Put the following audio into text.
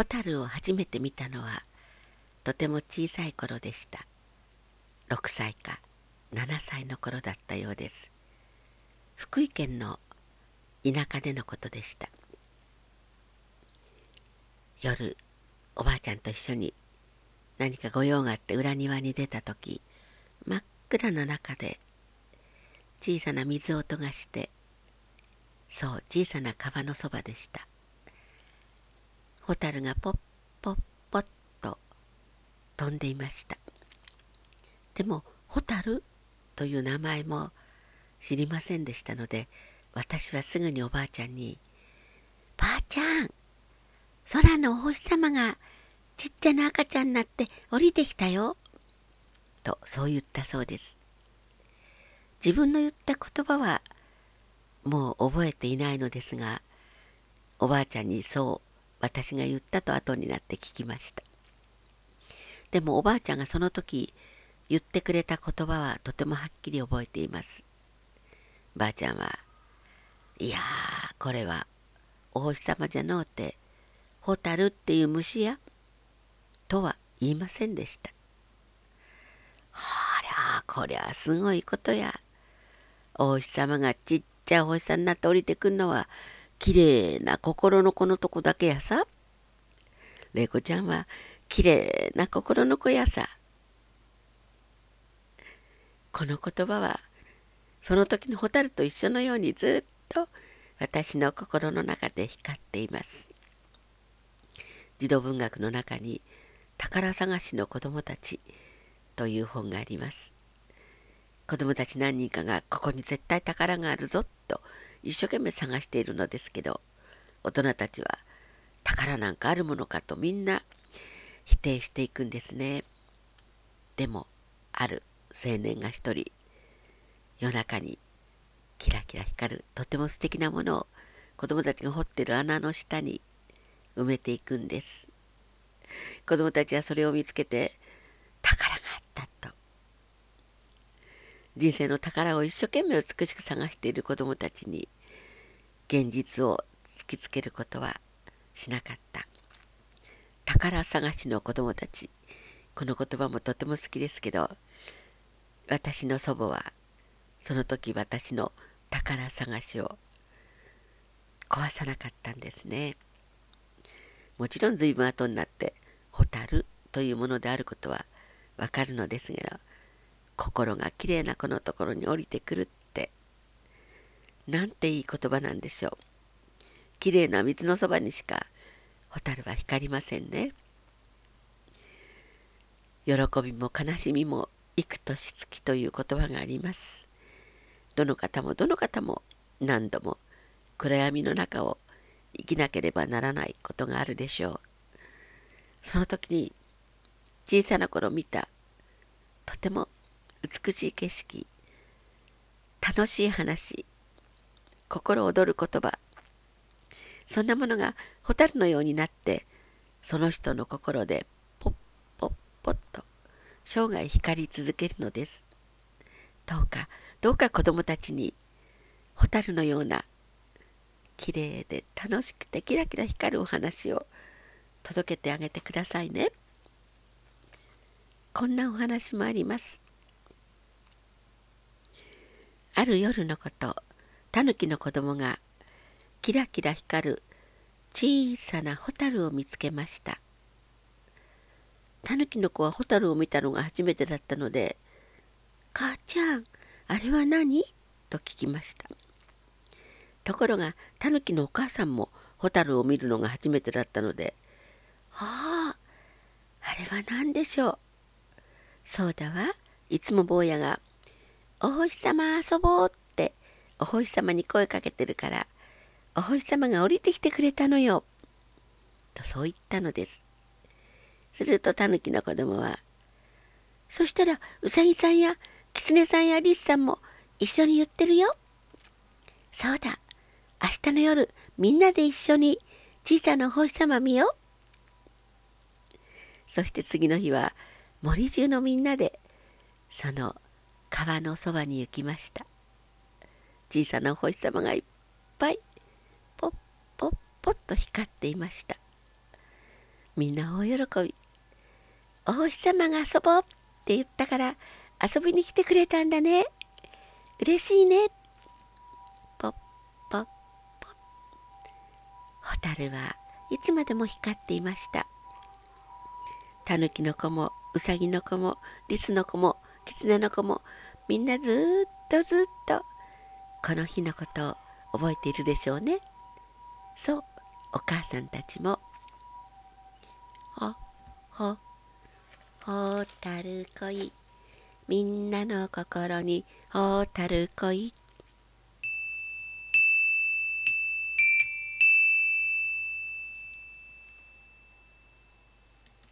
蛍を初めて見たのはとても小さい頃でした。6歳か7歳の頃だったようです。福井県の田舎でのことでした。夜おばあちゃんと一緒に何か御用があって裏庭に出た時真っ暗な中で小さな水音がしてそう小さな川のそばでした。蛍がポッポッポッと飛んでいました。でも蛍という名前も知りませんでしたので私はすぐにおばあちゃんに「ばあちゃん空のお星様がちっちゃな赤ちゃんになって降りてきたよ」とそう言ったそうです。自分の言った言葉はもう覚えていないのですがおばあちゃんにそう私が言ったと後になって聞きました。でもおばあちゃんがその時言ってくれた言葉はとてもはっきり覚えています。ばあちゃんはいやこれはお星様じゃのうてホタルっていう虫やとは言いませんでした。はりゃこりゃすごいことや。お星様がちっちゃいお星さんになって降りてくんのはきれいな心の子のとこだけやさ。玲子ちゃんはきれいな心の子やさ。この言葉はその時の蛍と一緒のようにずっと私の心の中で光っています。児童文学の中に「宝探しの子供たち」という本があります。子供たち何人かがここに絶対宝があるぞと一生懸命探しているのですけど大人たちは宝なんかあるものかとみんな否定していくんですね。でもある青年が一人夜中にキラキラ光るとても素敵なものを子供たちが掘ってる穴の下に埋めていくんです。子供たちはそれを見つけて宝人生の宝を一生懸命美しく探している子どもたちに現実を突きつけることはしなかった。宝探しの子どもたち。この言葉もとても好きですけど私の祖母はその時私の宝探しを壊さなかったんですね。もちろん随分後になって「蛍」というものであることはわかるのですけど心がきれいな子のところに降りてくるって。なんていい言葉なんでしょう。きれいな水のそばにしか蛍は光りませんね。喜びも悲しみも幾年月という言葉があります。どの方もどの方も何度も暗闇の中を生きなければならないことがあるでしょう。その時に小さな頃見たとても美しい景色。楽しい話。心躍る言葉。そんなものが蛍のようになってその人の心でポッポッポッと生涯光り続けるのです。どうかどうか子供たちに蛍のようなきれいで楽しくてキラキラ光るお話を届けてあげてくださいね。こんなお話もあります。ある夜のことタヌキの子供がキラキラ光る小さなホタルを見つけましたタヌキの子はホタルを見たのが初めてだったので「母ちゃんあれは何?」と聞きましたところがタヌキのお母さんもホタルを見るのが初めてだったので「あああれは何でしょう?」そうだわいつも坊やがお星様遊ぼうってお星様に声かけてるからお星様が降りてきてくれたのよ。とそう言ったのです。するとタヌキの子供は「そしたらうさぎさんやキツネさんやリスさんも一緒に言ってるよ。そうだ明日の夜みんなで一緒に小さなお星様見よう。そして次の日は森中のみんなでその川のそばに行きました。小さなお星様がいっぱいポッポッポッと光っていました。みんな大喜び。お星様が遊ぼうって言ったから遊びに来てくれたんだね。嬉しいね。ポッポッポッ。蛍はいつまでも光っていました。たぬきの子もうさぎの子もリスの子も狐の子もみんなずっとずっとこの日のことを覚えているでしょうね。そうお母さんたちも。ほほほたる恋みんなの心にほたる恋